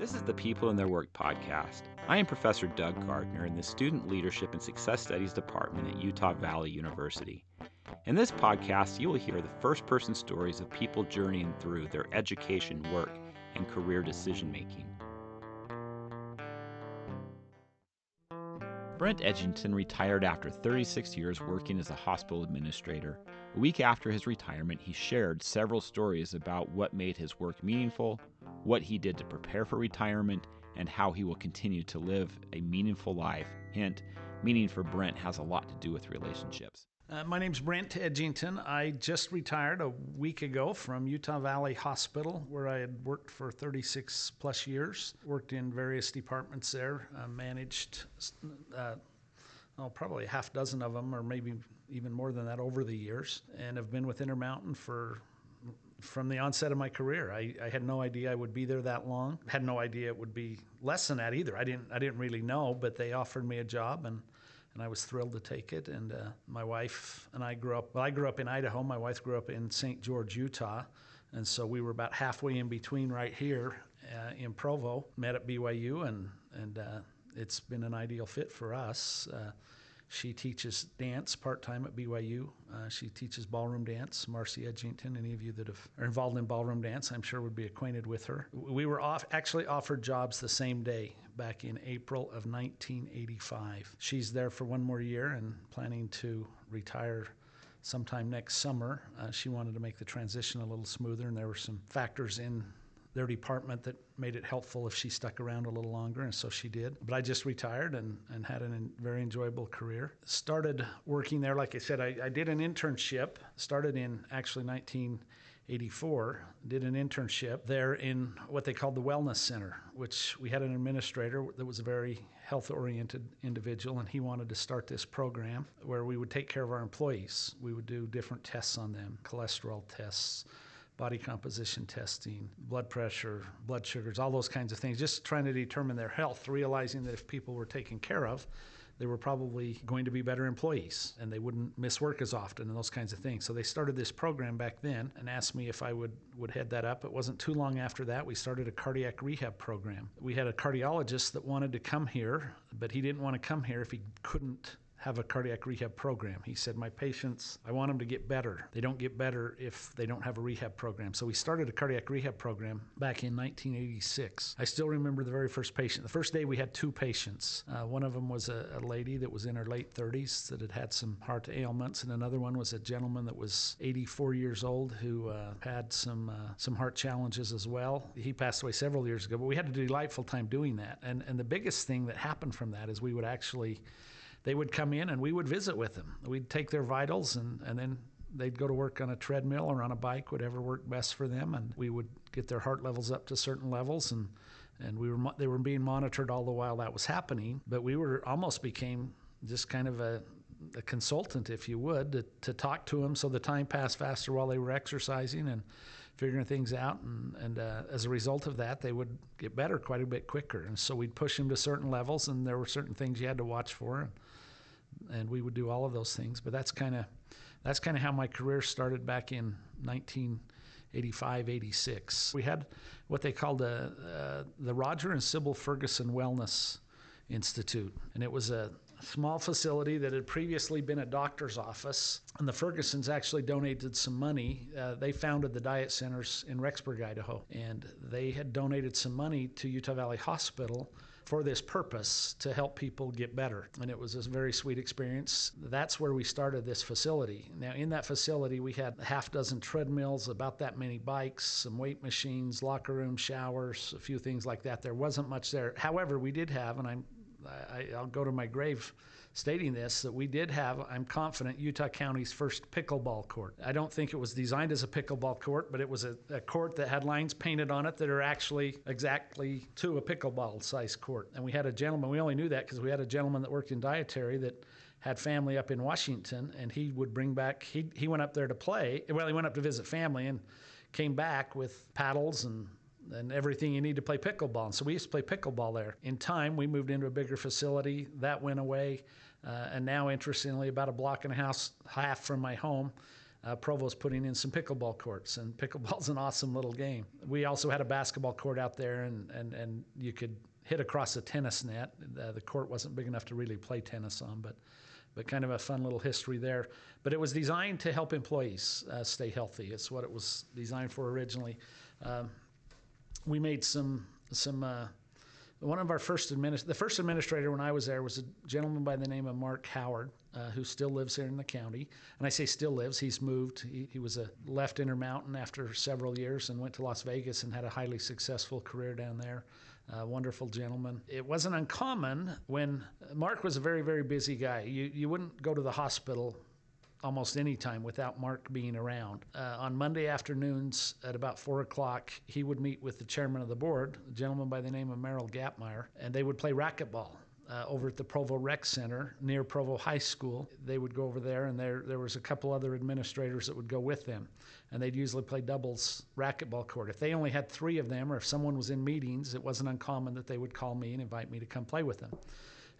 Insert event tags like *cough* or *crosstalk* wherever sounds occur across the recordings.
This is the People and Their Work podcast. I am Professor Doug Gardner in the Student Leadership and Success Studies Department at Utah Valley University. In this podcast, you will hear the first person stories of people journeying through their education, work, and career decision making. Brent Edgington retired after 36 years working as a hospital administrator. A week after his retirement, he shared several stories about what made his work meaningful, what he did to prepare for retirement, and how he will continue to live a meaningful life. Hint, meaning for Brent has a lot to do with relationships. Uh, my name's Brent Edgington. I just retired a week ago from Utah Valley Hospital, where I had worked for 36 plus years. Worked in various departments there, uh, managed uh, probably a half dozen of them, or maybe even more than that over the years, and have been with Intermountain for from the onset of my career. I, I, had no idea I would be there that long. Had no idea it would be less than that either. I didn't I didn't really know, but they offered me a job and and I was thrilled to take it. And uh, my wife and I grew up. Well, I grew up in Idaho. My wife grew up in St. George, Utah, and so we were about halfway in between right here uh, in Provo. Met at BYU, and and uh, it's been an ideal fit for us. She teaches dance part time at BYU. Uh, she teaches ballroom dance. Marcy Edgington, any of you that have, are involved in ballroom dance, I'm sure would be acquainted with her. We were off, actually offered jobs the same day back in April of 1985. She's there for one more year and planning to retire sometime next summer. Uh, she wanted to make the transition a little smoother, and there were some factors in their department that made it helpful if she stuck around a little longer, and so she did. But I just retired and, and had a very enjoyable career. Started working there, like I said, I, I did an internship, started in actually 1984, did an internship there in what they called the Wellness Center, which we had an administrator that was a very health oriented individual, and he wanted to start this program where we would take care of our employees. We would do different tests on them, cholesterol tests body composition testing, blood pressure, blood sugars, all those kinds of things, just trying to determine their health, realizing that if people were taken care of, they were probably going to be better employees and they wouldn't miss work as often and those kinds of things. So they started this program back then and asked me if I would, would head that up. It wasn't too long after that we started a cardiac rehab program. We had a cardiologist that wanted to come here, but he didn't want to come here if he couldn't have a cardiac rehab program. He said, My patients, I want them to get better. They don't get better if they don't have a rehab program. So we started a cardiac rehab program back in 1986. I still remember the very first patient. The first day we had two patients. Uh, one of them was a, a, lady that was in her late 30s that had had some heart ailments, and another one was a gentleman that was 84 years old who uh, had some, uh, some heart challenges as well. He passed away several years ago, but we had a delightful time doing that. And, and the biggest thing that happened from that is we would actually they would come in and we would visit with them. We'd take their vitals and, and then they'd go to work on a treadmill or on a bike, whatever worked best for them, and we would get their heart levels up to certain levels, and and we were they were being monitored all the while that was happening. But we were almost became just kind of a, a consultant, if you would, to, to talk to them so the time passed faster while they were exercising and figuring things out. And, and uh, as a result of that, they would get better quite a bit quicker. And so we'd push them to certain levels, and there were certain things you had to watch for. And, we would do all of those things. But that's kind of that's kind of how my career started back in 1985, 86. We had what they called the uh, the Roger and Sybil Ferguson Wellness Institute, and it was a small facility that had previously been a doctor's office. And the Fergusons actually donated some money. Uh, they founded the diet centers in Rexburg, Idaho, and they had donated some money to Utah Valley Hospital for this purpose to help people get better. And it was a very sweet experience. That's where we started this facility. Now, in that facility, we had a half dozen treadmills, about that many bikes, some weight machines, locker room, showers, a few things like that. There wasn't much there. However, we did have, and I'm I, will go to my grave stating this that we did have, I'm confident, Utah County's first pickleball court. I don't think it was designed as a pickleball court, but it was a, a court that had lines painted on it that are actually exactly to a pickleball size court. And we had a gentleman, we only knew that because we had a gentleman that worked in dietary that had family up in Washington, and he would bring back, he, he went up there to play. Well, he went up to visit family and came back with paddles and and everything you need to play pickleball. And so we used to play pickleball there. In time, we moved into a bigger facility. That went away. Uh, and now, interestingly, about a block and a half, from my home, uh, Provo's putting in some pickleball courts, and pickleball's *laughs* an awesome little game. We also had a basketball court out there, and, and, and you could hit across a tennis net. Uh, the court wasn't big enough to really play tennis on, but but kind of a fun little history there. But it was designed to help employees uh, stay healthy. It's what it was designed for originally. Um, we made some some uh, one of our first administ- the first administrator when I was there was a gentleman by the name of Mark Howard, uh, who still lives here in the county. And I say still lives; he's moved. He, he was a left Intermountain after several years and went to Las Vegas and had a highly successful career down there. Wonderful gentleman. It wasn't uncommon when Mark was a very very busy guy. You you wouldn't go to the hospital almost any time without Mark being around. Uh, on Monday afternoons at about four o'clock, he would meet with the chairman of the board, a gentleman by the name of Merrill Gappmayer, and they would play racquetball. Uh, over at the Provo Rec Center near Provo High School. They would go over there, and there there was a couple other administrators that would go with them, and they'd usually play doubles racquetball court. If they only had three of them, or if someone was in meetings, it wasn't uncommon that they would call me and invite me to come play with them.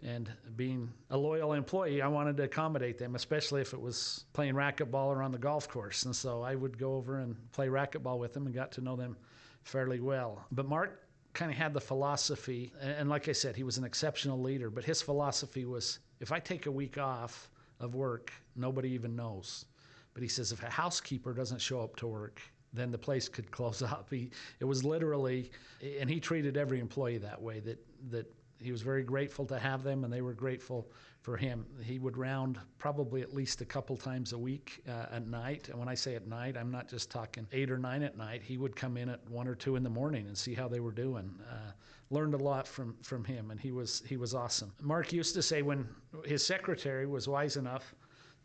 And being a loyal employee, I wanted to accommodate them, especially if it was playing racquetball or on the golf course. And so I would go over and play racquetball with them and got to know them fairly well. But Mark kind of had the philosophy, and like I said, he was an exceptional leader, but his philosophy was if I take a week off of work, nobody even knows. But he says if a housekeeper doesn't show up to work, then the place could *laughs* close up. He, it was literally, and he treated every employee that way. That that he was very grateful to have them, and they were grateful for him. He would round probably at least a couple times a week uh, at night. And when I say at night, I'm not just talking eight or nine at night. He would come in at one or two in the morning and see how they were doing. Uh, learned a lot from from him, and he was he was awesome. Mark used to say when his secretary was wise enough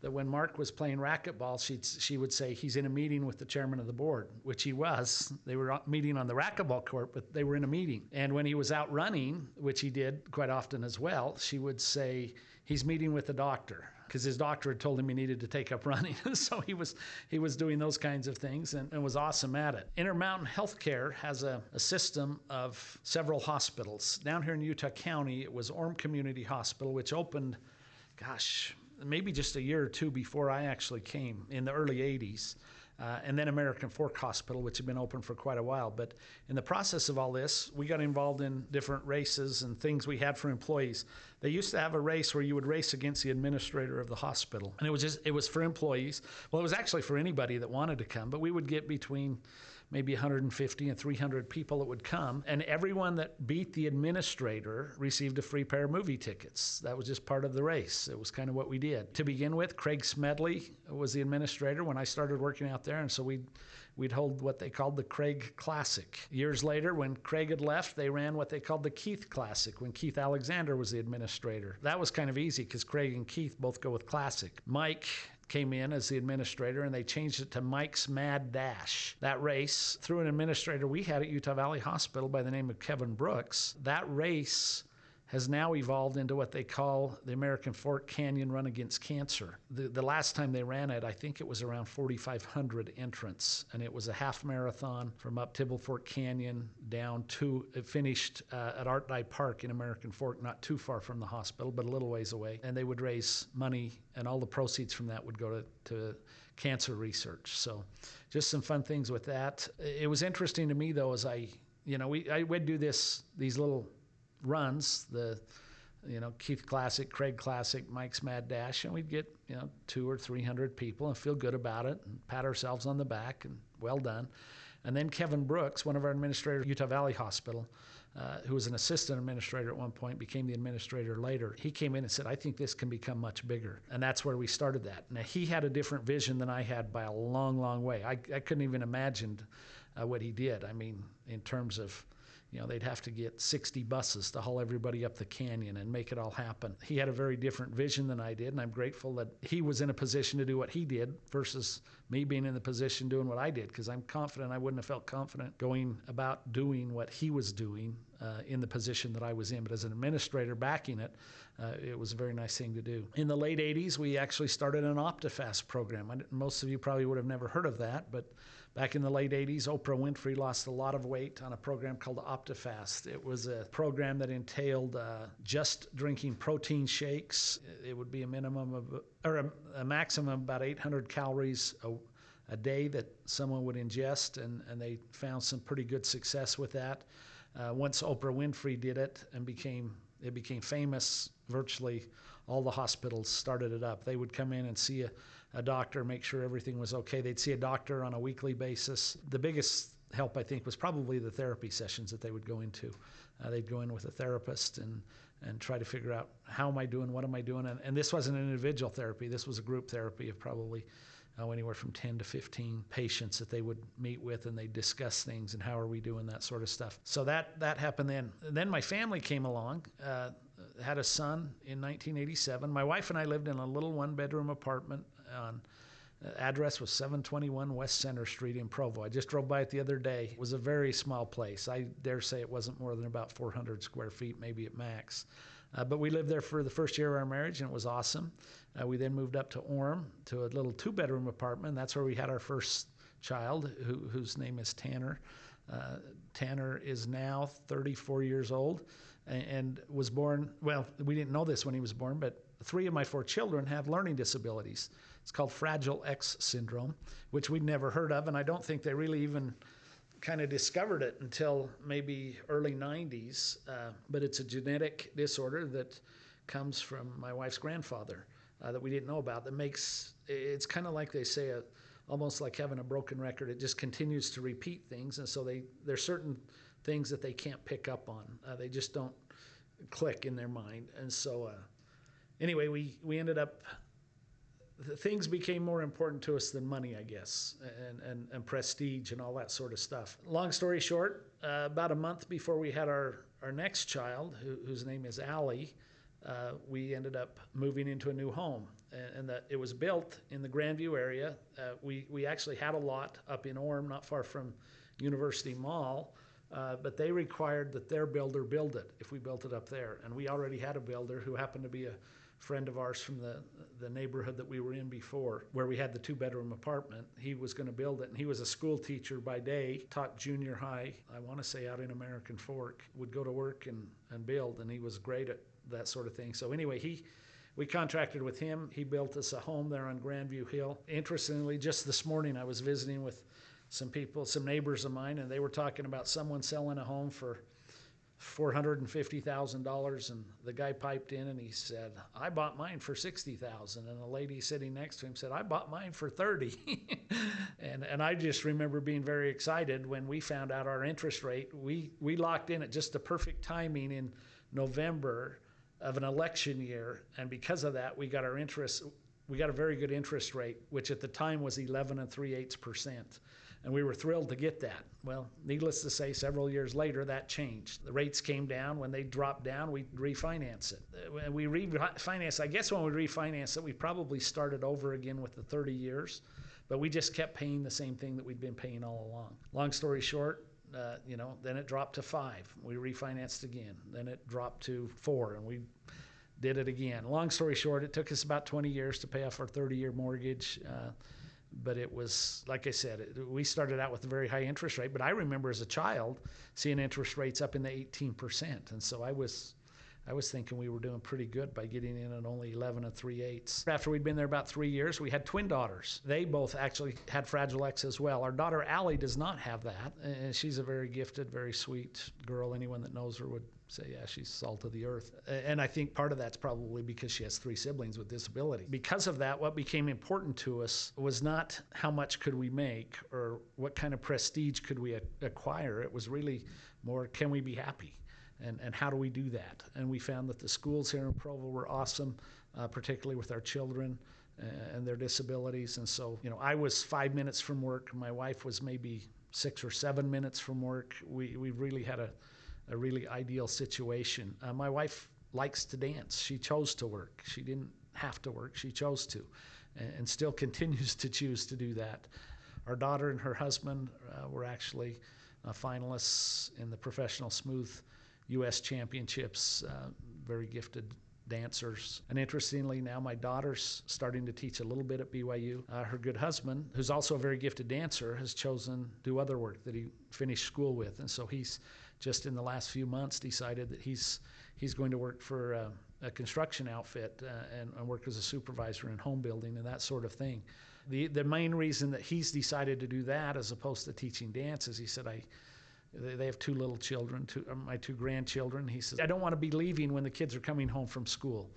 that when Mark was playing racquetball, she'd, she would say, He's in a meeting with the chairman of the board, which he was. They were meeting on the racquetball court, but they were in a meeting. And when he was out running, which he did quite often as well, she would say, He's meeting with the doctor because his doctor had told him he needed to take up running. *laughs* so he was he was doing those kinds of things and, and was awesome at it. Intermountain Healthcare has a, a, system of several hospitals. Down here in Utah County, it was Orem Community Hospital, which opened, gosh, maybe just a year or two before I actually came in the early 80s. Uh, and then American Fork Hospital, which had been open for quite a while. But in the process of all this, we got involved in different races and things we had for employees. They used to have a race where you would race against the administrator of the hospital, and it was just it was for employees. Well, it was actually for anybody that wanted to come, but we would get between maybe 150 and 300 people that would come. And everyone that beat the administrator received a free pair of movie tickets. That was just part of the race. It was kind of what we did. To begin with, Craig Smedley was the administrator when I started working out there. And so we'd, we'd hold what they called the Craig Classic. Years later, when Craig had left, they ran what they called the Keith Classic when Keith Alexander was the administrator. That was kind of easy because Craig and Keith both go with Classic. Mike came in as the administrator and they changed it to Mike's Mad Dash. That race, through an administrator we had at Utah Valley Hospital by the name of Kevin Brooks, that race has now evolved into what they call the American Fork Canyon Run Against Cancer. The, the last time they ran it, I think it was around 4,500 entrants, and it was a half marathon from up Tibble Fork Canyon down to, it finished uh, at Art Dye Park in American Fork, not too far from the hospital, but a little ways away. And they would raise money, and all the proceeds from that would go to, to cancer research. So just some fun things with that. It was interesting to me, though, as I, you know, we, I would do this, these little runs, the you know Keith Classic, Craig Classic, Mike's Mad Dash, and we'd get you know two or three hundred people and feel good about it and pat ourselves on the back and well done. And then Kevin Brooks, one of our administrators at Utah Valley Hospital, uh, who was an assistant administrator at one point, became the administrator later. He came in and said, I think this can become much bigger. And that's where we started that. Now, he had a different vision than I had by a long, long way. I, I couldn't even imagine uh, what he did. I mean, in terms of you know, they'd have to get 60 buses to haul everybody up the canyon and make it all happen. He had a very different vision than I did, and I'm grateful that he was in a position to do what he did versus me being in the position doing what I did, because I'm confident I wouldn't have felt confident going about doing what he was doing uh, in the position that I was in. But as an administrator backing it, uh, it was a very nice thing to do. In the late 80s, we actually started an OptiFast program. most of you probably would have never heard of that, but Back in the late 80s, Oprah Winfrey lost a lot of weight on a program called OptiFast. It was a program that entailed uh, just drinking protein shakes. It would be a minimum of, or a, a maximum of about 800 calories a, a day that someone would ingest, and, and they found some pretty good success with that. Uh, once Oprah Winfrey did it and became it became famous, virtually all the hospitals started it up. They would come in and see a, a doctor, make sure everything was okay. They'd see a doctor on a weekly basis. The biggest help, I think, was probably the therapy sessions that they would go into. Uh, they'd go in with a therapist and and try to figure out how am I doing, what am I doing, and, and this wasn't an individual therapy. This was a group therapy of probably uh, anywhere from 10 to 15 patients that they would meet with and they'd discuss things and how are we doing that sort of stuff so that that happened then and then my family came along uh, had a son in 1987 my wife and i lived in a little one bedroom apartment on uh, address was 721 West Center Street in Provo. I just drove by it the other day. It was a very small place. I dare say it wasn't more than about 400 square feet, maybe at max. Uh, but we lived there for the first year of our marriage, and it was awesome. Uh, we then moved up to Orem to a little two bedroom apartment. That's where we had our first child, who, whose name is Tanner. Uh, Tanner is now 34 years old and, was born, well, we didn't know this when he was born, but three of my four children have learning disabilities. It's called Fragile X syndrome, which we'd never heard of, and I don't think they really even kind of discovered it until maybe early 90s. Uh, but it's a genetic disorder that comes from my wife's grandfather uh, that we didn't know about that makes it's kind of like they say a, almost like having a broken record it just continues to repeat things and so they there's certain things that they can't pick up on uh, they just don't click in their mind and so uh, anyway we we ended up things became more important to us than money, I guess, and, and, and prestige and all that sort of stuff. Long story short, uh, about a month before we had our, our next child, who, whose name is Allie, uh, we ended up moving into a new home. And, and that it was built in the Grandview area. Uh, we, we actually had a lot up in Orem, not far from University Mall. Uh, but they required that their builder build it if we built it up there. And we already had a builder who happened to be a friend of ours from the, the neighborhood that we were in before, where we had the two bedroom apartment. He was going to build it, and he was a school teacher by day, taught junior high, I want to say out in American Fork, would go to work and, and build, and he was great at that sort of thing. So, anyway, he we contracted with him. He built us a home there on Grandview Hill. Interestingly, just this morning I was visiting with some people, some neighbors of mine, and they were talking about someone selling a home for $450,000 and the guy piped in and he said, "I bought mine for 60,000." And the lady sitting next to him said, "I bought mine for 30." *laughs* and and I just remember being very excited when we found out our interest rate. We we locked in at just the perfect timing in November of an election year and because of that we got our interest we got a very good interest rate, which at the time was 11 and 3 eighths percent and we were thrilled to get that. Well, needless to say, several years later, that changed. The rates came down. When they dropped down, we refinance it. When we refinance, I guess when we refinance it, we probably started over again with the 30 years, but we just kept paying the same thing that we'd been paying all along. Long story short, uh, you know, then it dropped to five. We refinanced again. Then it dropped to four, and we did it again. Long story short, it took us about 20 years to pay off our 30 year mortgage. Uh, but it was like I said, it, we started out with a very high interest rate. But I remember as a child seeing interest rates up in the 18%, and so I was I was thinking we were doing pretty good by getting in at only 11 and 3 eighths. After we'd been there about three years, we had twin daughters. They both actually had Fragile X as well. Our daughter Allie does not have that, and she's a very gifted, very sweet girl. Anyone that knows her would say, yeah, she's salt of the earth. And I think part of that's probably because she has three siblings with disability. Because of that, what became important to us was not how much could we make or what kind of prestige could we acquire. It was really more, can we be happy? And, and how do we do that? And we found that the schools here in Provo were awesome, uh, particularly with our children and their disabilities. And so, you know, I was five minutes from work. My wife was maybe six or seven minutes from work. We, we really had a, a really ideal situation. Uh, my wife likes to dance. She chose to work. She didn't have to work. She chose to, and, and still *laughs* continues to choose to do that. Our daughter and her husband uh, were actually uh, finalists in the professional smooth U.S. championships. Uh, very gifted dancers. And interestingly, now my daughter's starting to teach a little bit at BYU. Uh, her good husband, who's also a very gifted dancer, has chosen to do other work that he finished school with. And so he's just in the last few months decided that he's he's going to work for uh, a construction outfit uh, and, and, work as a supervisor in home building and that sort of thing. The the main reason that he's decided to do that as opposed to teaching dance is he said I they have two little children, two, uh, my two grandchildren. He says, I don't want to be leaving when the kids are coming home from school.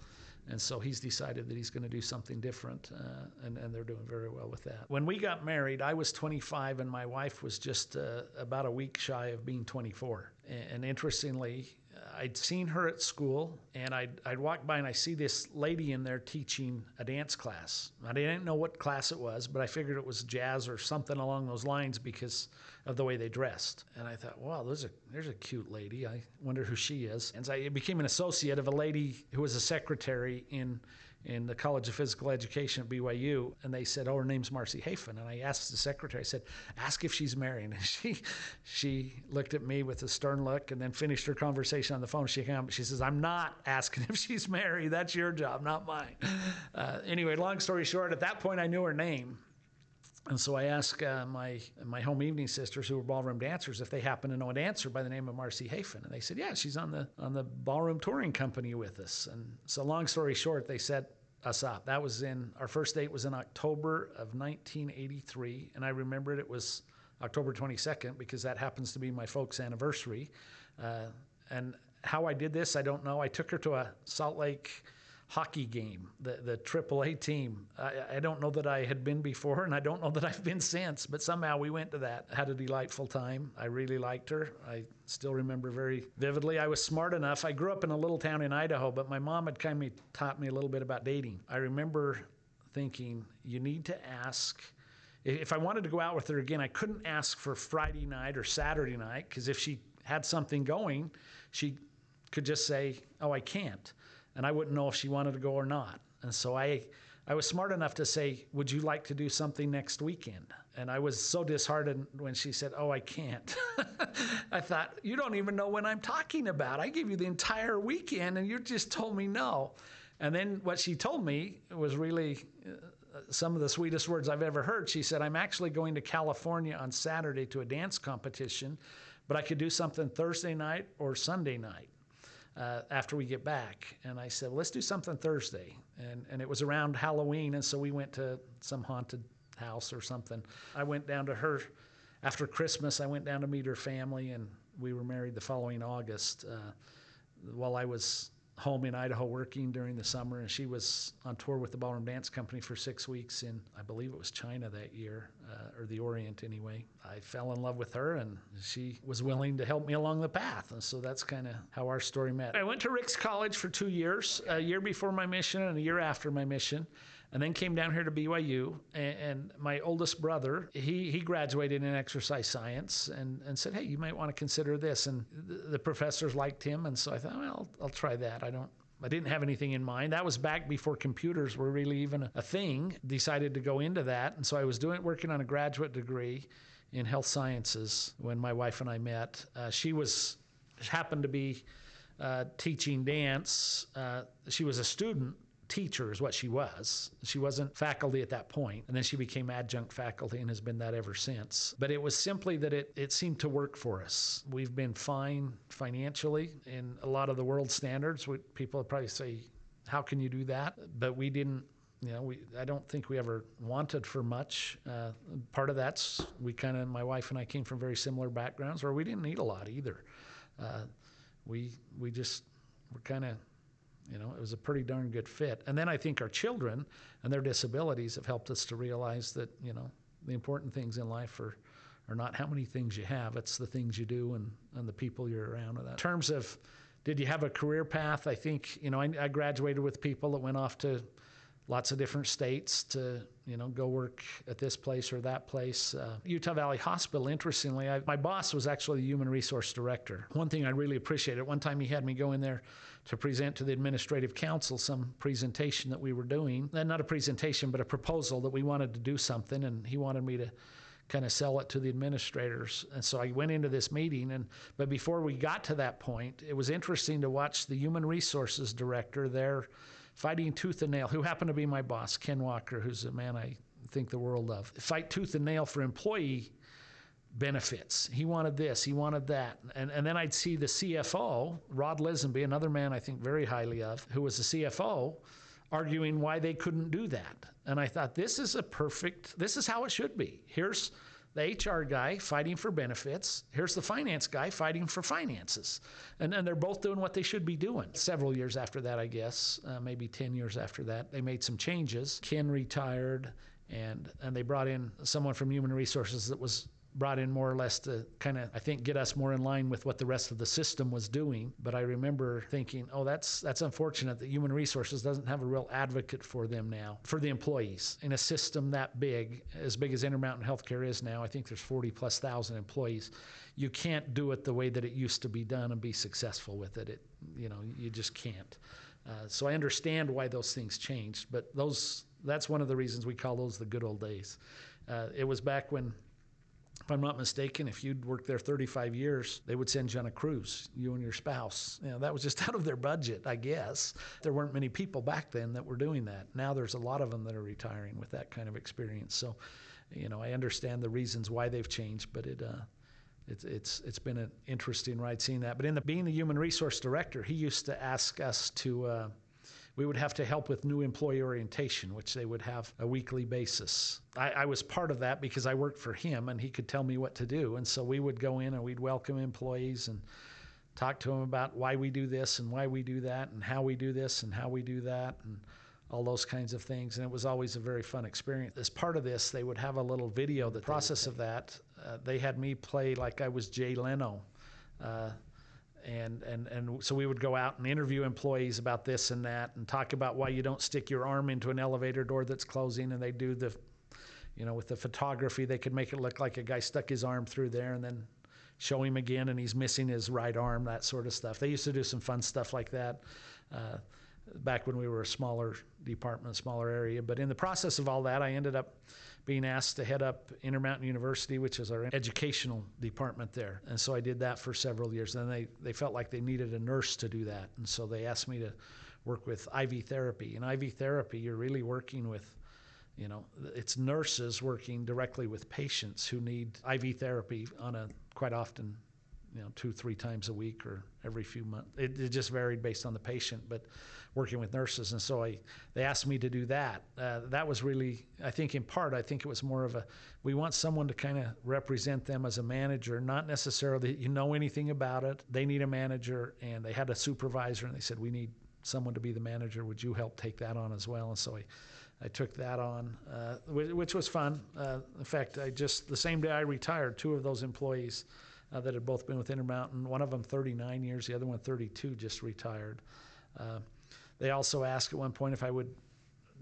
And so he's decided that he's going to do something different, uh, and, and they're doing very well with that. When we got married, I was 25, and my wife was just uh, about a week shy of being 24. And, and interestingly, I'd seen her at school, and I'd, I'd walk by and I see this lady in there teaching a dance class. I didn't know what class it was, but I figured it was jazz or something along those lines because of the way they dressed. And I thought, wow, there's a there's a cute lady. I wonder who she is. And so I became an associate of a lady who was a secretary in in the College of Physical Education at BYU, and they said, "Oh, her name's Marcy Hafen." And I asked the secretary, I said, "Ask if she's married." And *laughs* she she looked at me with a stern look, and then finished her conversation on the phone. She came, she says, "I'm not asking *laughs* if she's married. That's your job, not mine." Uh, anyway, long story short, at that point, I knew her name. And so I asked uh, my my home evening sisters, who were ballroom dancers, if they happen to know a dancer by the name of Marcy Hafen, and they said, "Yeah, she's on the on the ballroom touring company with us." And so, long story short, they set us up. That was in our first date was in October of 1983, and I remembered it was October 22nd because that happens to be my folks' anniversary. Uh, and how I did this, I don't know. I took her to a Salt Lake hockey game, the, the AAA team. I, I, don't know that I had been before, and I don't know that I've been since, but somehow we went to that. Had a delightful time. I really liked her. I still remember very vividly. I was smart enough. I grew up in a little town in Idaho, but my mom had kind of taught me a little bit about dating. I remember thinking, you need to ask. If I wanted to go out with her again, I couldn't ask for Friday night or Saturday night because if she had something going, she could just say, Oh, I can't and I wouldn't know if she wanted to go or not. And so I, I was smart enough to say, Would you like to do something next weekend? And I was so disheartened when she said, Oh, I can't. *laughs* I thought, You don't even know when I'm talking about. I gave you the entire weekend and you just told me no. And then what she told me was really uh, some of the sweetest words I've ever heard. She said, I'm actually going to California on Saturday to a dance competition, but I could do something Thursday night or Sunday night uh, after we get back. And I said, well, let's do something Thursday. And, and it was around Halloween, and so we went to some haunted house or something. I went down to her after Christmas. I went down to meet her family, and we were married the following August. Uh, while I was home in Idaho working during the summer, and she was on tour with the Ballroom Dance Company for six weeks in, I believe it was China that year, uh, or the Orient anyway. I fell in love with her, and she was willing to help me along the path, and so that's kind of how our story met. I went to Ricks College for two years, a year before my mission and a year after my mission and then came down here to BYU. And, and, my oldest brother, he, he graduated in exercise science and, and said, hey, you might want to consider this. And the, the professors liked him, and so I thought, well, I'll, I'll try that. I don't. I didn't have anything in mind. That was back before computers were really even a, thing. Decided to go into that, and so I was doing working on a graduate degree in health sciences when my wife and I met. Uh, she was happened to be uh, teaching dance. Uh, she was a student teacher is what she was. She wasn't faculty at that point, and then she became adjunct faculty and has been that ever since. But it was simply that it, it seemed to work for us. We've been fine financially in a lot of the world standards. We, people probably say, how can you do that? But we didn't you know, we, I don't think we ever wanted for much. Uh, part of that's we kind of, my wife and I came from very similar backgrounds, or we didn't need a lot either. Uh, we we just were kind of you know, it was a pretty darn good fit. And then I think our children and their disabilities have helped us to realize that, you know, the important things in life are, are not how many things you have, it's the things you do and, and the people you're around. In terms of did you have a career path? I think, you know, I, I graduated with people that went off to lots of different states to you know go work at this place or that place. Uh, Utah Valley Hospital. Interestingly, I, my boss was actually the human resource director. One thing I really appreciated. One time he had me go in there to present to the administrative council some presentation that we were doing. Not a presentation, but a proposal that we wanted to do something, and he wanted me to kind of sell it to the administrators. And so I went into this meeting and but before we got to that point, it was interesting to watch the human resources director there fighting tooth and nail, who happened to be my boss, Ken Walker, who's a man I think the world of. Fight tooth and nail for employee benefits. He wanted this, he wanted that. And, and then I'd see the CFO, Rod Lisenby, another man I think very highly of, who was the CFO, arguing why they couldn't do that. And I thought, this is a perfect, this is how it should be. Here's the HR guy fighting for benefits. Here's the finance guy fighting for finances. And, and they're both doing what they should be doing. Several years after that, I guess, uh, maybe 10 years after that, they made some changes. Ken retired, and, and they brought in someone from Human Resources that was brought in more or less to kind of I think get us more in line with what the rest of the system was doing. But I remember thinking, oh, that's that's unfortunate that human resources doesn't have a real advocate for them now for the employees in a system that big, as big as Intermountain Healthcare is now. I think there's 40 plus thousand employees. You can't do it the way that it used to be done and be successful with it. It you know you just can't. Uh, so I understand why those things changed, but those that's one of the reasons we call those the good old days. Uh, it was back when if I'm not mistaken, if you'd worked there 35 years, they would send you on a cruise, you and your spouse. You know, that was just *laughs* out of their budget, I guess. There weren't many people back then that were doing that. Now there's a lot of them that are retiring with that kind of experience. So, you know, I understand the reasons why they've changed, but it, uh, it's, it's, it's been an interesting ride seeing that. But in the, being the human resource director, he used to ask us to, uh, we would have to help with new employee orientation, which they would have a weekly basis. I, I, was part of that because I worked for him and he could tell me what to do. And so we would go in and we'd welcome employees and talk to them about why we do this and why we do that and how we do this and how we do that and all those kinds of things. And it was always a very fun experience. As part of this, they would have a little video. The process of that, uh, they had me play like I was Jay Leno. Uh, and and and so we would go out and interview employees about this and that and talk about why you don't stick your arm into an elevator door that's closing and they do the you know with the photography they could make it look like a guy stuck his arm through there and then show him again and he's missing his right arm that sort of stuff. They used to do some fun stuff like that. Uh, back when we were a smaller department smaller area but in the process of all that i ended up being asked to head up Intermountain University, which is our educational department there. And so I did that for several years. Then they, they felt like they needed a nurse to do that. And so they asked me to work with IV therapy. And IV therapy, you're really working with, you know, it's nurses working directly with patients who need IV therapy on a quite often, you know, two, three times a week or every few months. It, it just varied based on the patient. But working with nurses, and so I they asked me to do that. Uh, that was really, I think, in part, I think it was more of a we want someone to kind of represent them as a manager, not necessarily you know anything about it. They need a manager, and they had a supervisor, and they said we need someone to be the manager. Would you help take that on as well? And so I. I took that on, uh, which was fun. Uh, in fact, I just the same day I retired, two of those employees uh, that had both been with Intermountain, one of them 39 years, the other one 32, just retired. Uh, they also asked at one point if I would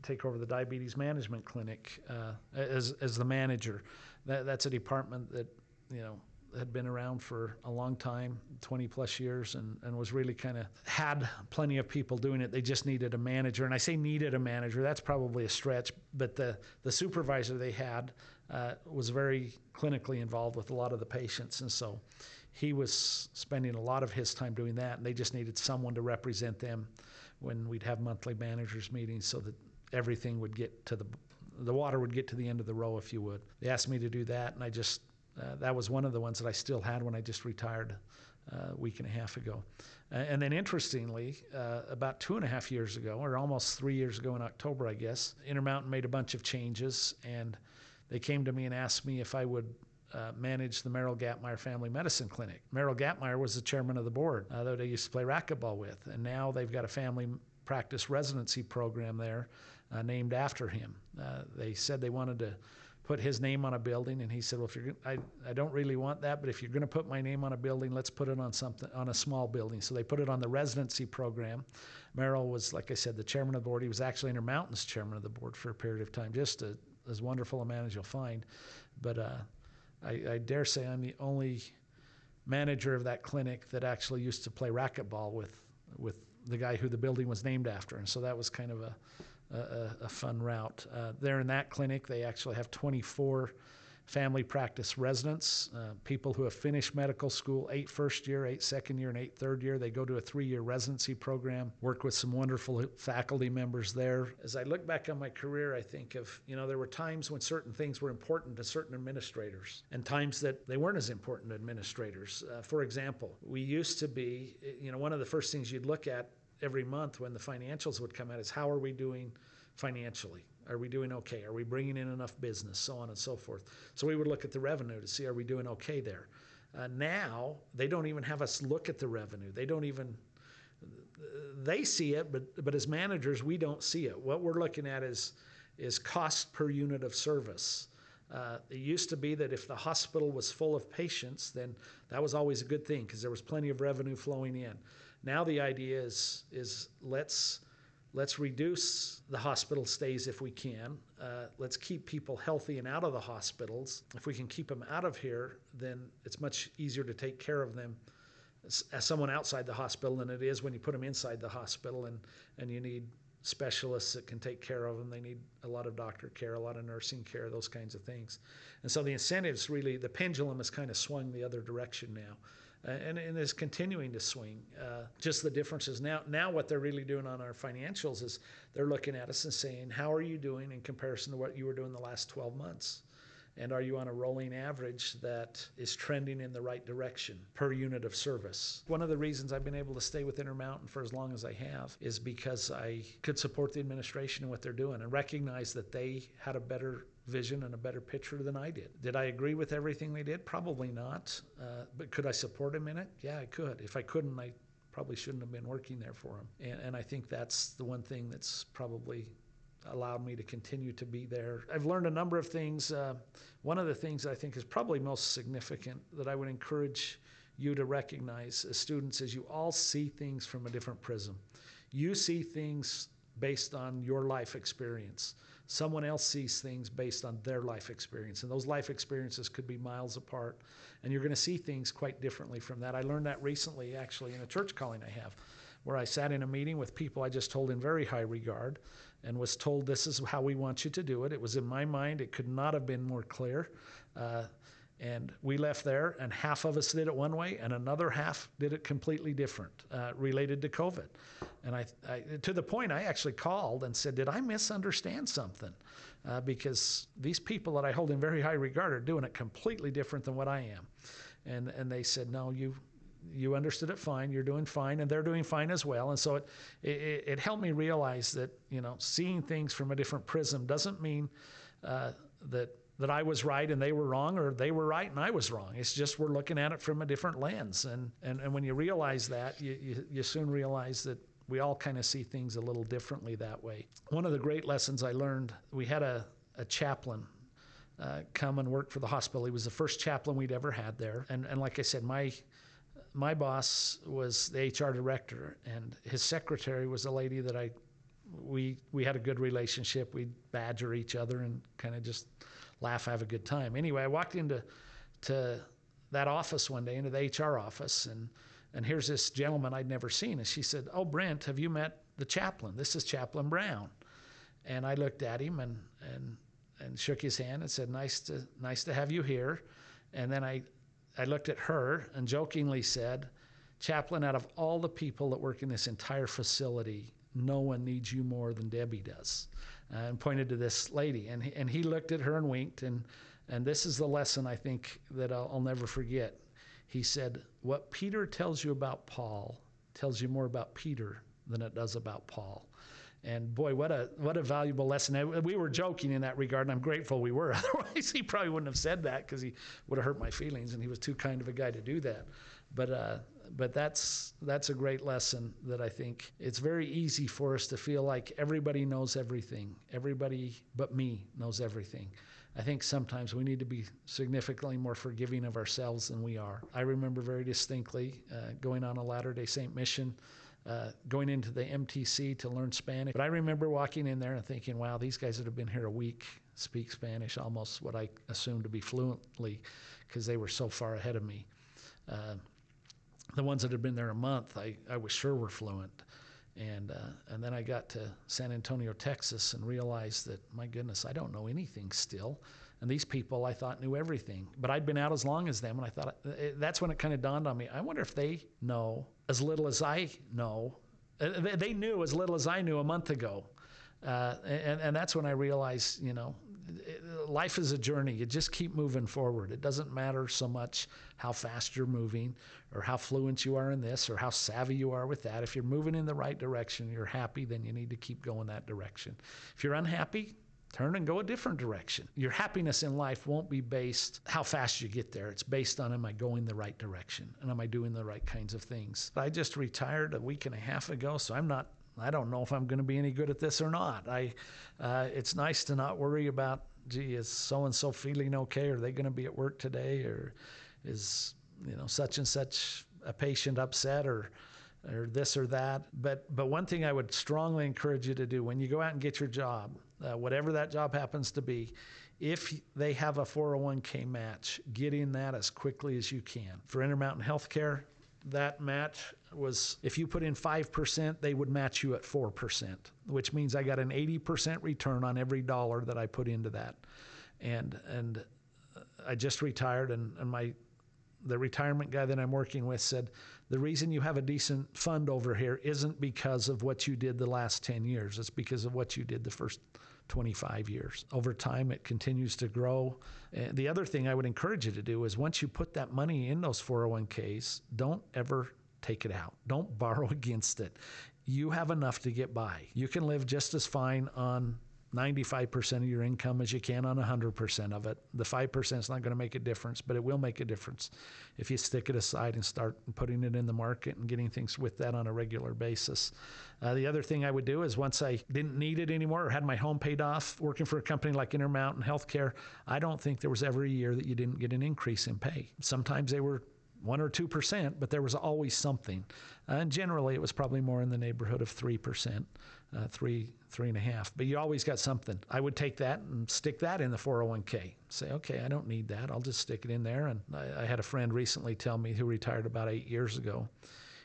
take over the diabetes management clinic uh, as, as the manager. That, that's a department that, you know, had been around for a long time 20 plus years and, and was really kind of had plenty of people doing it they just needed a manager and i say needed a manager that's probably a stretch but the, the supervisor they had uh, was very clinically involved with a lot of the patients and so he was spending a lot of his time doing that and they just needed someone to represent them when we'd have monthly managers meetings so that everything would get to the the water would get to the end of the row if you would. They asked me to do that, and I just uh, that was one of the ones that I still had when I just retired uh, a week and a half ago. And then interestingly, uh, about two and a half years ago, or almost three years ago in October, I guess, Intermountain made a bunch of changes, and they came to me and asked me if I would uh, the Merrill Gappmayer Family Medicine Clinic. Merrill Gappmayer was the chairman of the board uh, that I used to play racquetball with, and now they've got a family practice residency program there uh, named after him. Uh, they said they wanted to put his name on a building, and he said, "Well, if you're, I, I don't really want that, but if you're going to put my name on a building, let's put it on something on a small building." So they put it on the residency program. Merrill was, like I said, the chairman of the board. He was actually Intermountain's chairman of the board for a period of time, just a, as wonderful a man as you'll find. But uh, I, I dare say I'm the only manager of that clinic that actually used to play racquetball with with the guy who the building was named after, and so that was kind of a a, a fun route. Uh, there in that clinic, they actually have 24 family practice residents, uh, people who have finished medical school, eight first year, eight second year, and eight third year. They go to a three year residency program, work with some wonderful faculty members there. As I look back on my career, I think of, you know, there were times when certain things were important to certain administrators and times that they weren't as important to administrators. Uh, for example, we used to be, you know, one of the first things you'd look at every month when the financials would come out is how are we doing financially? Are we doing okay? Are we bringing in enough business? So on and so forth. So we would look at the revenue to see are we doing okay there. Uh, now they don't even have us look at the revenue. They don't even they see it, but but as managers we don't see it. What we're looking at is is cost per unit of service. Uh, it used to be that if the hospital was full of patients, then that was always a good thing because there was plenty of revenue flowing in. Now the idea is is let's let's reduce the hospital stays if we can. Uh, let's keep people healthy and out of the hospitals. If we can keep them out of here, then it's much easier to take care of them as, as someone outside the hospital than it is when you put them inside the hospital and, and you need specialists that can take care of them. They need a lot of doctor care, a lot of nursing care, those kinds of things. And so the incentives really, the pendulum has kind of swung the other direction now and, and is continuing to swing. Uh, just the differences now. Now, what they're really doing on our financials is they're looking at us and saying, "How are you doing in comparison to what you were doing the last 12 months?" And are you on a rolling average that is trending in the right direction per unit of service? One of the reasons I've been able to stay with Intermountain for as long as I have is because I could support the administration and what they're doing and recognize that they had a better vision and a better picture than I did. Did I agree with everything they did? Probably not. Uh, but could I support him in it? Yeah, I could. If I couldn't, I probably shouldn't have been working there for him. And, and I think that's the one thing that's probably allowed me to continue to be there. I've learned a number of things. Uh, one of the things I think is probably most significant that I would encourage you to recognize as students is you all see things from a different prism. You see things based on your life experience. Someone else sees things based on their life experience, and those life experiences could be miles apart. And you're going to see things quite differently from that. I learned that recently, actually, in a church calling I have, where I sat in a meeting with people I just hold in very high regard and was told, This is how we want you to do it. It was in my mind, it could not have been more clear. Uh, and we left there, and half of us did it one way, and another half did it completely different, uh, related to COVID. And I, I, to the point, I actually called and said, "Did I misunderstand something?" Uh, because these people that I hold in very high regard are doing it completely different than what I am. And and they said, "No, you you understood it fine. You're doing fine, and they're doing fine as well. And so it, it, it helped me realize that you know seeing things from a different prism doesn't mean uh, that that I was right and they were wrong, or they were right and I was wrong. It's just we're looking at it from a different lens. And and, and when you realize that, you, you, you soon realize that we all kind of see things a little differently that way. One of the great lessons I learned, we had a, a chaplain uh, come and work for the hospital. He was the first chaplain we'd ever had there. And, and like I said, my my boss was the HR director, and his secretary was a lady that I we we had a good relationship. We'd badger each other and kind of just laugh, have a good time. Anyway, I walked into to that office one day, into the HR office, and and here's this gentleman I'd never seen, and she said, "Oh, Brent, have you met the chaplain? This is Chaplain Brown." And I looked at him and and and shook his hand and said, "Nice to nice to have you here." And then I I looked at her and jokingly said, Chaplain, out of all the people that work in this entire facility, no one needs you more than Debbie does. Uh, and pointed to this lady. And he, and he looked at her and winked. And, and this is the lesson I think that I'll, I'll never forget. He said, What Peter tells you about Paul tells you more about Peter than it does about Paul. And boy, what a what a valuable lesson. We were joking in that regard, and I'm grateful we were. *laughs* Otherwise, he probably wouldn't have said that because he would have hurt my feelings, and he was too kind of a guy to do that. But uh, but that's that's a great lesson that I think it's very easy for us to feel like everybody knows everything, everybody but me knows everything. I think sometimes we need to be significantly more forgiving of ourselves than we are. I remember very distinctly uh, going on a Latter Day Saint mission. Uh, going into the MTC to learn Spanish. But I remember walking in there and thinking, wow, these guys that have been here a week speak Spanish almost what I assumed to be fluently because they were so far ahead of me. Uh, the ones that had been there a month, I, I was sure were fluent. And, uh, and then I got to San Antonio, Texas, and realized that, my goodness, I don't know anything still. And these people I thought knew everything, but I'd been out as long as them, and I thought that's when it kind of dawned on me. I wonder if they know as little as I know. Uh, they knew as little as I knew a month ago. Uh, and, and that's when I realized, you know, life is a journey. You just keep moving forward. It doesn't matter so much how fast you're moving or how fluent you are in this or how savvy you are with that. If you're moving in the right direction, you're happy, then you need to keep going that direction. If you're unhappy, turn and go a different direction. Your happiness in life won't be based how fast you get there. It's based on am I going the right direction and am I doing the right kinds of things. I just retired a week and a half ago, so I'm not I don't know if I'm going to be any good at this or not. I, uh, it's nice to not worry about, gee, is so and so feeling okay? Are they going to be at work today? Or is you know such and such a patient upset or or this or that? But but one thing I would strongly encourage you to do when you go out and get your job, uh, whatever that job happens to be, if they have a 401k match, get in that as quickly as you can. For Intermountain Healthcare, that match was if you put in 5%, they would match you at 4%, which means I got an 80% return on every dollar that I put into that. And and uh, I just retired and, and my the retirement guy that I'm working with said the reason you have a decent fund over here isn't because of what you did the last 10 years. It's because of what you did the first 25 years. Over time, it continues to grow. And the other thing I would encourage you to do is once you put that money in those 401ks, don't ever take it out. Don't *laughs* borrow against it. You have enough to get by. You can live just as fine on 95% of your income as you can on 100% of it. The 5% is not going to make a difference, but it will make a difference if you stick it aside and start putting it in the market and getting things with that on a regular basis. Uh, the other thing I would do is once I didn't need it anymore or had my home paid off working for a company like Intermountain Healthcare, I don't think there was ever a year that you didn't get an increase in pay. Sometimes they were one or two percent, but there was always something. Uh, and generally, it was probably more in the neighborhood of three percent uh, three, three and a half. But you always got something. I would take that and stick that in the 401k. Say, okay, I don't need that. I'll just stick it in there. And I, I had a friend recently tell me who retired about eight years ago.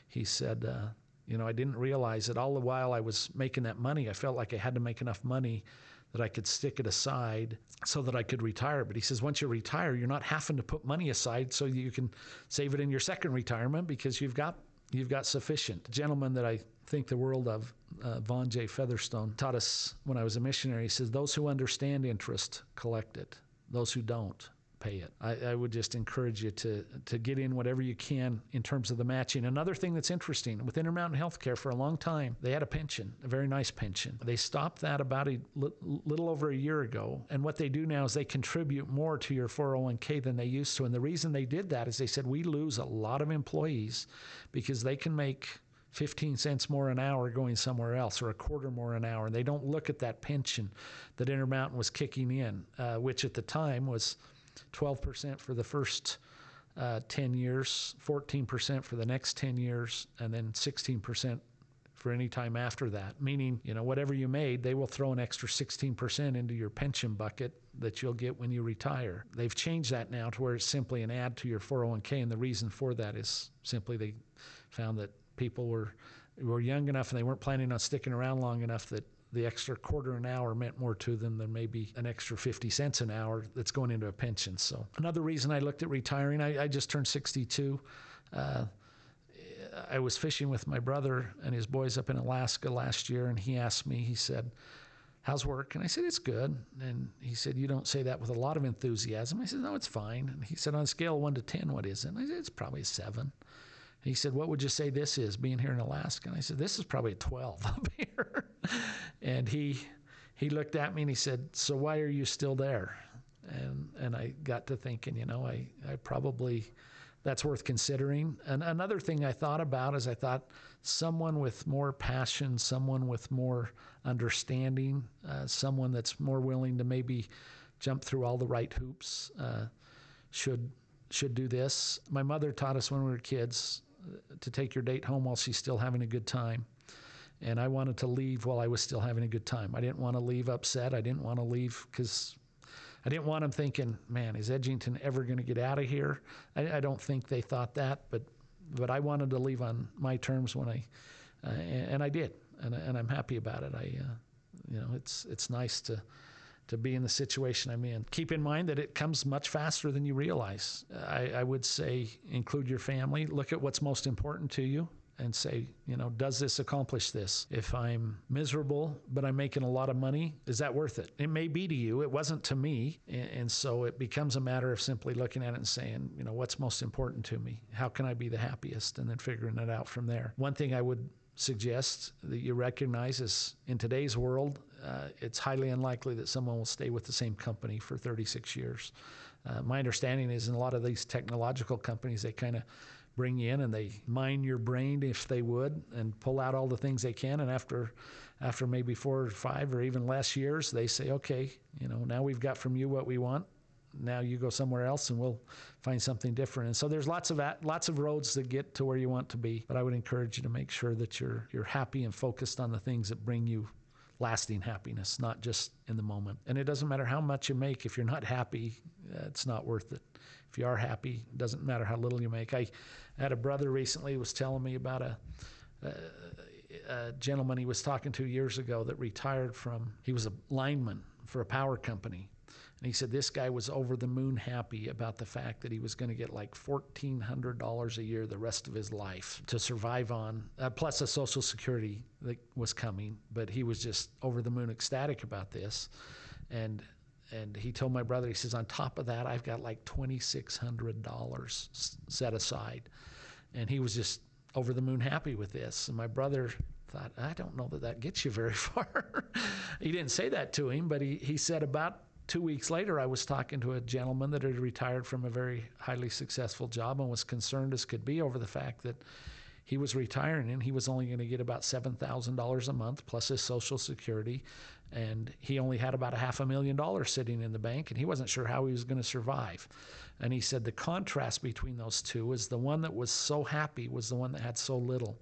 He said, uh, you know, I didn't realize that all the while I was making that money, I felt like I had to make enough money that I could stick it aside so that I could retire. But he says, once you retire, you're not having to put money aside so you can save it in your second retirement because you've got you've got sufficient. The gentleman that I think the world of, uh, Vaughn J. Featherstone, taught us when I was a missionary. He says, Those who understand interest collect it, those who don't pay it. I, I, would just encourage you to, to get in whatever you can in terms of the matching. Another thing that's interesting with Intermountain Healthcare for a long time, they had a pension, a very nice pension. They stopped that about a little over a year ago. And what they do now is they contribute more to your 401k than they used to. And the reason they did that is they said, we lose a lot of employees because they can make 15 cents more an hour going somewhere else or a quarter more an hour. And they don't look at that pension that Intermountain was kicking in, uh, which at the time was 12% for the first uh, 10 years, 14% for the next 10 years, and then 16% for any time after that. Meaning, you know, whatever you made, they will throw an extra 16% into your pension bucket that you'll get when you retire. They've changed that now to where it's simply an add to your 401k, and the reason for that is simply they found that people were were young enough and they weren't planning on sticking around long enough that the extra quarter an hour meant more to them than maybe an extra 50 cents an hour that's going into a pension. So another reason I looked at retiring, I, I just turned 62. Uh, I was fishing with my brother and his boys up in Alaska last year, and he asked me, he said, How's work? And I said, It's good. And he said, You don't say that with a lot of enthusiasm. I said, No, it's fine. And he said, On a scale of one to 10, what is it? And I said, It's probably a seven. He said, What would you say this is, being here in Alaska? And I said, This is probably a 12 *laughs* up here. *laughs* and he he looked at me and he said, So why are you still there? And and I got to thinking, you know, I, I probably that's worth considering. And another thing I thought about is I thought someone with more passion, someone with more understanding, uh, someone that's more willing to maybe jump through all the right hoops uh, should should do this. My mother taught us when we were kids to take your date home while she's still having a good time. And I wanted to leave while I was still having a good time. I didn't want to leave upset. I didn't want to leave because I didn't want them thinking, man, is Edgington ever going to get out of here? I, I, don't think they thought that, but but I wanted to leave on my terms when I, uh, and, and, I did, and, and I'm happy about it. I, uh, you know, it's it's nice to to be in the situation I'm in. Keep in mind that it comes much faster than you realize. I, I would say include your family. Look at what's most important to you and say, you know, does this accomplish this? If I'm miserable, but I'm making a lot of money, is that worth it? It may be to you. It wasn't to me. And, so it becomes a matter of simply looking at it and saying, you know, what's most important to me? How can I be the happiest? And then figuring it out from there. One thing I would suggest that you recognize is in today's world, uh, it's highly unlikely that someone will stay with the same company for 36 years. Uh, my understanding is in a lot of these technological companies, they kind of bring you in and they mine your brain if they would and pull out all the things they can. And after, after maybe four or five or even less years, they say, okay, you know, now we've got from you what we want now you go somewhere else and we'll find something different. And so there's lots of lots of roads that get to where you want to be. But I would encourage you to make sure that you're you're happy and focused on the things that bring you lasting happiness, not just in the moment. And it doesn't matter how much you make if you're not happy, uh, it's not worth it. If you are happy, it doesn't matter how little you make. I had a brother recently was telling me about a, a, a gentleman he was talking to years ago that retired from. He was a lineman for a power company and he said this guy was over the moon happy about the fact that he was going to get like $1,400 a year the rest of his life to survive on, uh, plus a Social Security that was coming. But he was just over the moon ecstatic about this. And and he told my brother, he says, on top of that, I've got like $2,600 set aside. And he was just over the moon happy with this. And my brother thought, I don't know that that gets you very *laughs* far. he didn't say that to him, but he, he said about two weeks later, I was talking to a gentleman that had retired from a very highly successful job and was concerned as could be over the fact that he was retiring and he was only going to get about $7,000 a month plus his Social Security. And he only had about a half a million dollars sitting in the bank and he wasn't sure how he was going to survive. And he said the contrast between those two is the one that was so happy was the one that had so little.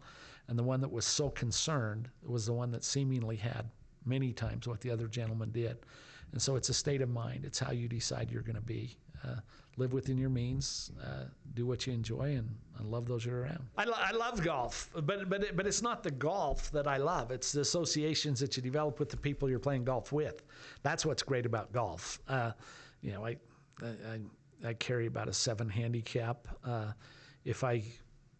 And the one that was so concerned was the one that seemingly had many times what the other gentleman did. And so it's a state of mind. It's how you decide you're going to be. Uh, live within your means, uh, do what you enjoy, and, and love those you're around. I, lo- I love golf, but but it, but it's not the golf that I love. It's the associations that you develop with the people you're playing golf with. That's what's great about golf. Uh, you know, I, I I carry about a seven handicap. Uh, if I,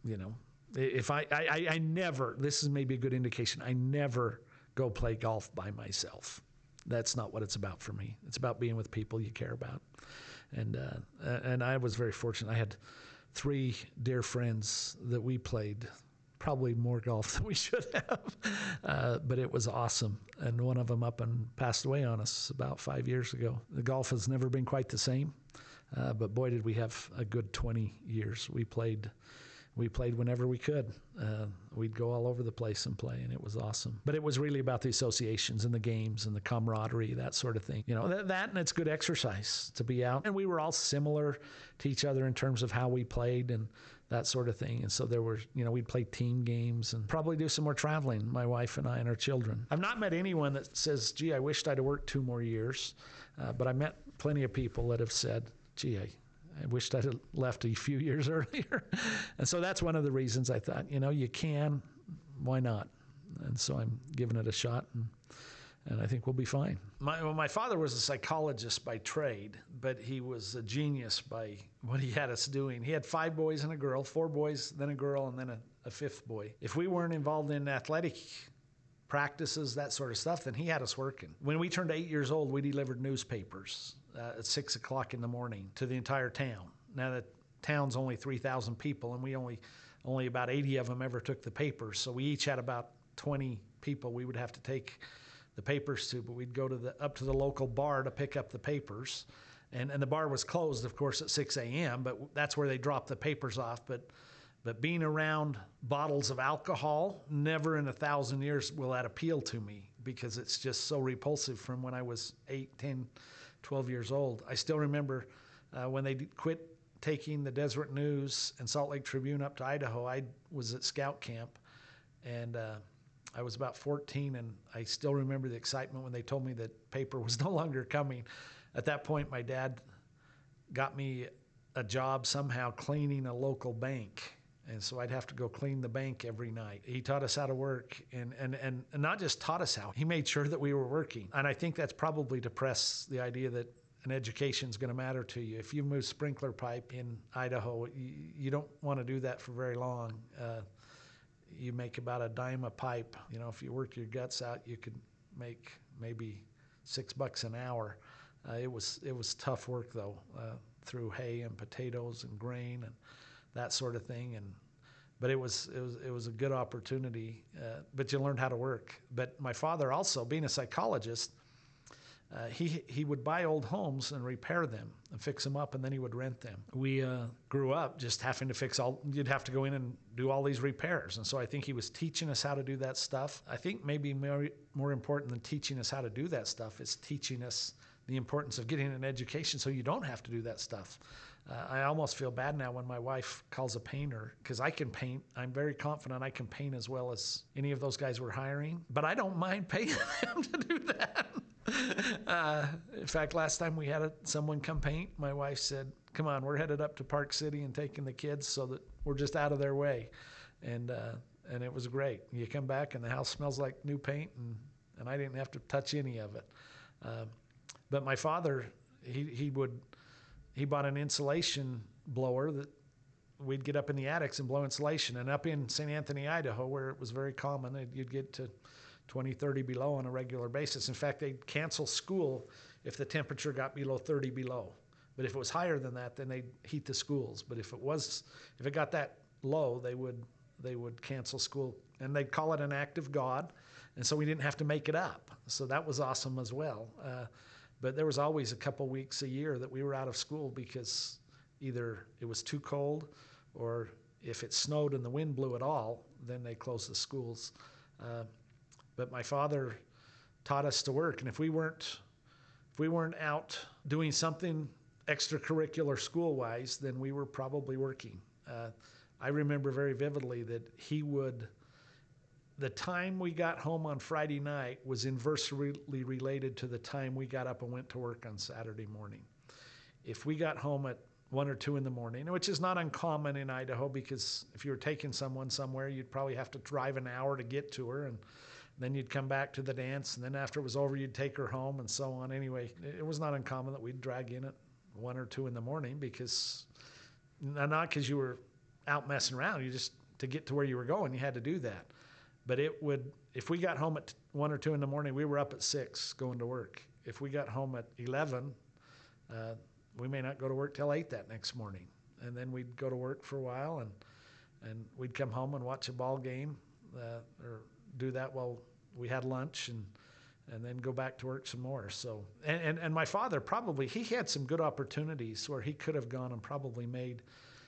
you know, if I, I I never. This is maybe a good indication. I never go play golf by myself that's not what it's about for me. It's about being with people you care about. And uh, and I was very fortunate. I had three dear friends that we played probably more golf *laughs* than we should have, uh, but it was awesome. And one of them up and passed away on us about five years ago. The golf has never been quite the same, uh, but boy, did we have a good 20 years. We played we played whenever we could. Uh, we'd go all over the place and play, and it was awesome. But it was really about the associations and the games and the camaraderie, that sort of thing. You know, that, that and it's good exercise to be out. And we were all similar to each other in terms of how we played and that sort of thing. And so there were, you know, we'd play team games and probably do some more traveling, my wife and I and our children. I've not met anyone that says, gee, I wished I'd worked two more years. Uh, but I met plenty of people that have said, gee, I, I wished I'd left a few years *laughs* earlier. and so that's one of the reasons I thought, you know, you can, why not? And so I'm giving it a shot, and, and I think we'll be fine. My, well, my father was a psychologist by trade, but he was a genius by what he had us doing. He had five boys and a girl, four boys, then a girl, and then a, a fifth boy. If we weren't involved in athletic practices, that sort of stuff, then he had us working. When we turned eight years old, we delivered newspapers uh, at six o'clock in the morning to the entire town. Now the town's only 3,000 people, and we only only about 80 of them ever took the papers. So we each had about 20 people we would have to take the papers to, but we'd go to the up to the local bar to pick up the papers. And, and the bar was closed, of course, at 6 a.m., but that's where they dropped the papers off. But but being around bottles of alcohol, never in a thousand years will that appeal to me because it's just so repulsive from when I was 8, 10, 12 years old. I still remember uh, when they quit taking the Deseret News and Salt Lake Tribune up to Idaho. I was at scout camp, and uh, I was about 14, and I still remember the excitement when they told me that paper was *laughs* no longer coming. At that point, my dad got me a job somehow cleaning a local bank And so I'd have to go clean the bank every night. He taught us how to work and, and, and, not just taught us how, he made sure that we were working. And I think that's probably to press the idea that an education is going to matter to you. If you move sprinkler pipe in Idaho, you, you don't want to do that for very long. Uh, you make about a dime a pipe. You know, if you work your guts out, you could make maybe six bucks an hour. Uh, it was it was tough work though, uh, through hay and potatoes and grain and that sort of thing. And but it was it was it was a good opportunity. Uh, but you learned how to work. But my father also, being a psychologist, uh, he he would buy old homes and repair them and fix them up, and then he would rent them. We uh, grew up just having to fix all. You'd have to go in and do all these repairs, and so I think he was teaching us how to do that stuff. I think maybe more more important than teaching us how to do that stuff is teaching us the importance of getting an education so you don't have to do that stuff. Uh, I almost feel bad now when my wife calls a painter because I can paint. I'm very confident I can paint as well as any of those guys we're hiring, but I don't mind *laughs* paying them to do that. *laughs* Uh, in fact, last time we had someone come paint, my wife said, "Come on, we're headed up to Park City and taking the kids so that we're just out of their way," and uh, and it was great. You come back and the house smells like new paint, and and I didn't have to touch any of it. Uh, but my father, he he would, he bought an insulation blower that we'd get up in the attics and blow insulation, and up in St. Anthony, Idaho, where it was very common, you'd get to 20, 30 below on a regular basis. In fact, they'd cancel school if the temperature got below 30 below. But if it was higher than that, then they'd heat the schools. But if it was, if it got that low, they would they would cancel school, and they'd call it an act of God, and so we didn't have to make it up. So that was awesome as well. Uh, but there was always a couple weeks a year that we were out of school because either it was too cold, or if it snowed and the wind blew at all, then they closed the schools. Uh, but my father taught us to work, and if we weren't if we weren't out doing something extracurricular school wise, then we were probably working. Uh, I remember very vividly that he would. The time we got home on Friday night was inversely related to the time we got up and went to work on Saturday morning. If we got home at one or two in the morning, which is not uncommon in Idaho because if you were taking someone somewhere, you'd probably have to drive an hour to get to her. And then you'd come back to the dance, and then after it was over, you'd take her home, and so on. Anyway, it was not uncommon that we'd drag in at one or two in the morning because not because you were out messing around, you just to get to where you were going, you had to do that. But it would, if we got home at one or two in the morning, we were up at six going to work. If we got home at 11, uh, we may not go to work till eight that next morning. And then we'd go to work for a while and, and we'd come home and watch a ball game uh, or do that while we had lunch and and then go back to work some more. So and, and, and my father probably he had some good opportunities where he could have gone and probably made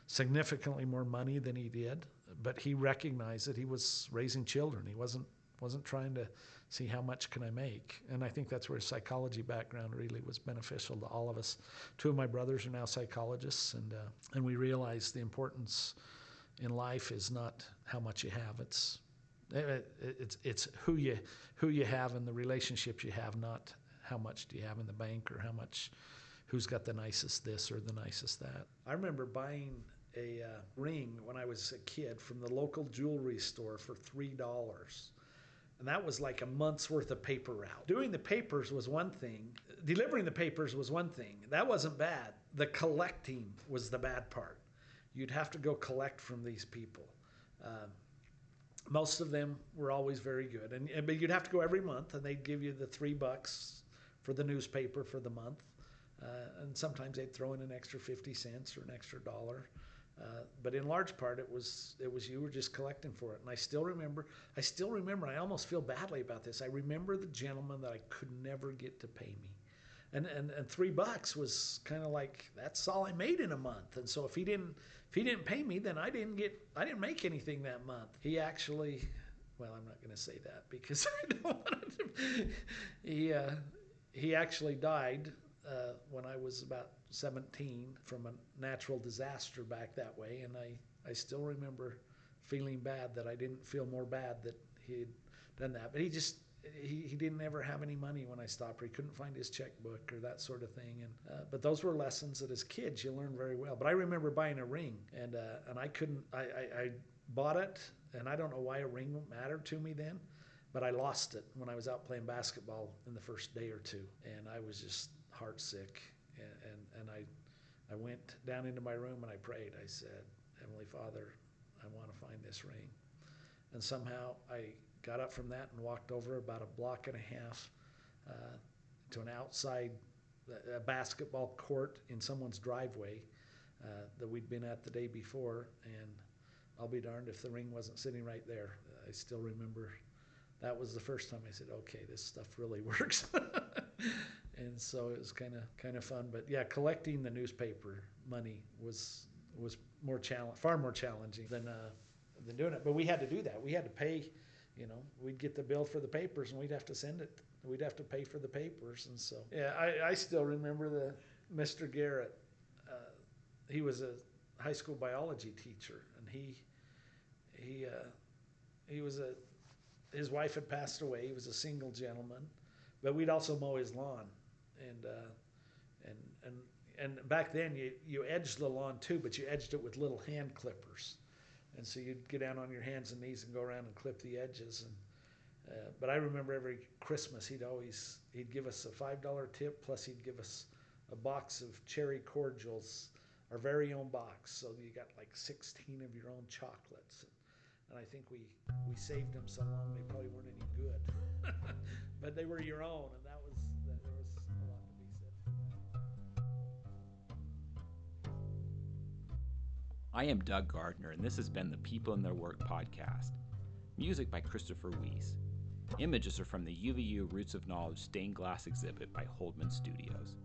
significantly more money than he did, but he recognized that he was raising children. He wasn't wasn't trying to see how much can I make. And I think that's where his psychology background really was beneficial to all of us. Two of my brothers are now psychologists, and uh, and we realize the importance in life is not how much you have; it's it's it's who you who you have and the relationships you have, not how much do you have in the bank or how much who's got the nicest this or the nicest that. I remember buying a uh, ring when I was a kid from the local jewelry store for three dollars. And that was like a month's worth of paper route. Doing the papers was one thing. Delivering the papers was one thing. That wasn't bad. The collecting was the bad part. You'd have to go collect from these people. Um, most of them were always very good. And, and, but you'd have to go every month, and they'd give you the three bucks for the newspaper for the month. Uh, and sometimes they'd throw in an extra 50 cents or an extra dollar. Uh, but in large part, it was it was you were just collecting for it. And I still remember, I still remember. I almost feel badly about this. I remember the gentleman that I could never get to pay me, and and, and three bucks was kind of like that's all I made in a month. And so if he didn't if he didn't pay me, then I didn't get, I didn't make anything that month. He actually, well, I'm not going to say that because *laughs* I don't want to. He, uh, he actually died uh, when I was about 17 from a natural disaster back that way, and I, I still remember feeling bad that I didn't feel more bad that he had done that. But he just, he, he didn't ever have any money when I stopped or he couldn't find his checkbook or that sort of thing. And uh, but those were lessons that as kids you learn very well. But I remember buying a ring and uh, and I couldn't I, I, I bought it and I don't know why a ring mattered to me then, but I lost it when I was out playing basketball in the first day or two, and I was just heart sick. And, I, I went down into my room and I prayed. I said, Heavenly Father, I want to find this ring. And somehow I got up from that and walked over about a block and a half uh, to an outside a basketball court in someone's driveway uh, that we'd been at the day before. And I'll be darned if the ring wasn't sitting right there. I still remember that was the first time I said, okay, this stuff really *laughs* works. And so it was kind of kind of fun. But yeah, collecting the newspaper money was was more challenge, far more challenging than uh, than doing it. But we had to do that. We had to pay. You know, we'd get the bill for the papers, and we'd have to send it. We'd have to pay for the papers, and so yeah, I, I still remember the Mr. Garrett. Uh, he was a high school biology teacher, and he he uh, he was a his wife had passed away. He was a single gentleman, but we'd also mow his lawn, and uh, and and and back then you you edged the lawn too, but you edged it with little hand clippers, and so you'd get down on your hands and knees and go around and clip the edges. And uh, but I remember every Christmas he'd always he'd give us a five dollar tip plus he'd give us a box of cherry cordials, our very own box. So you got like 16 of your own chocolates and I think we we saved them so long they probably weren't any good, *laughs* but they were your own, I am Doug Gardner, and this has been the People and Their Work podcast. Music by Christopher Weiss. Images are from the UVU Roots of Knowledge stained glass exhibit by Holdman Studios.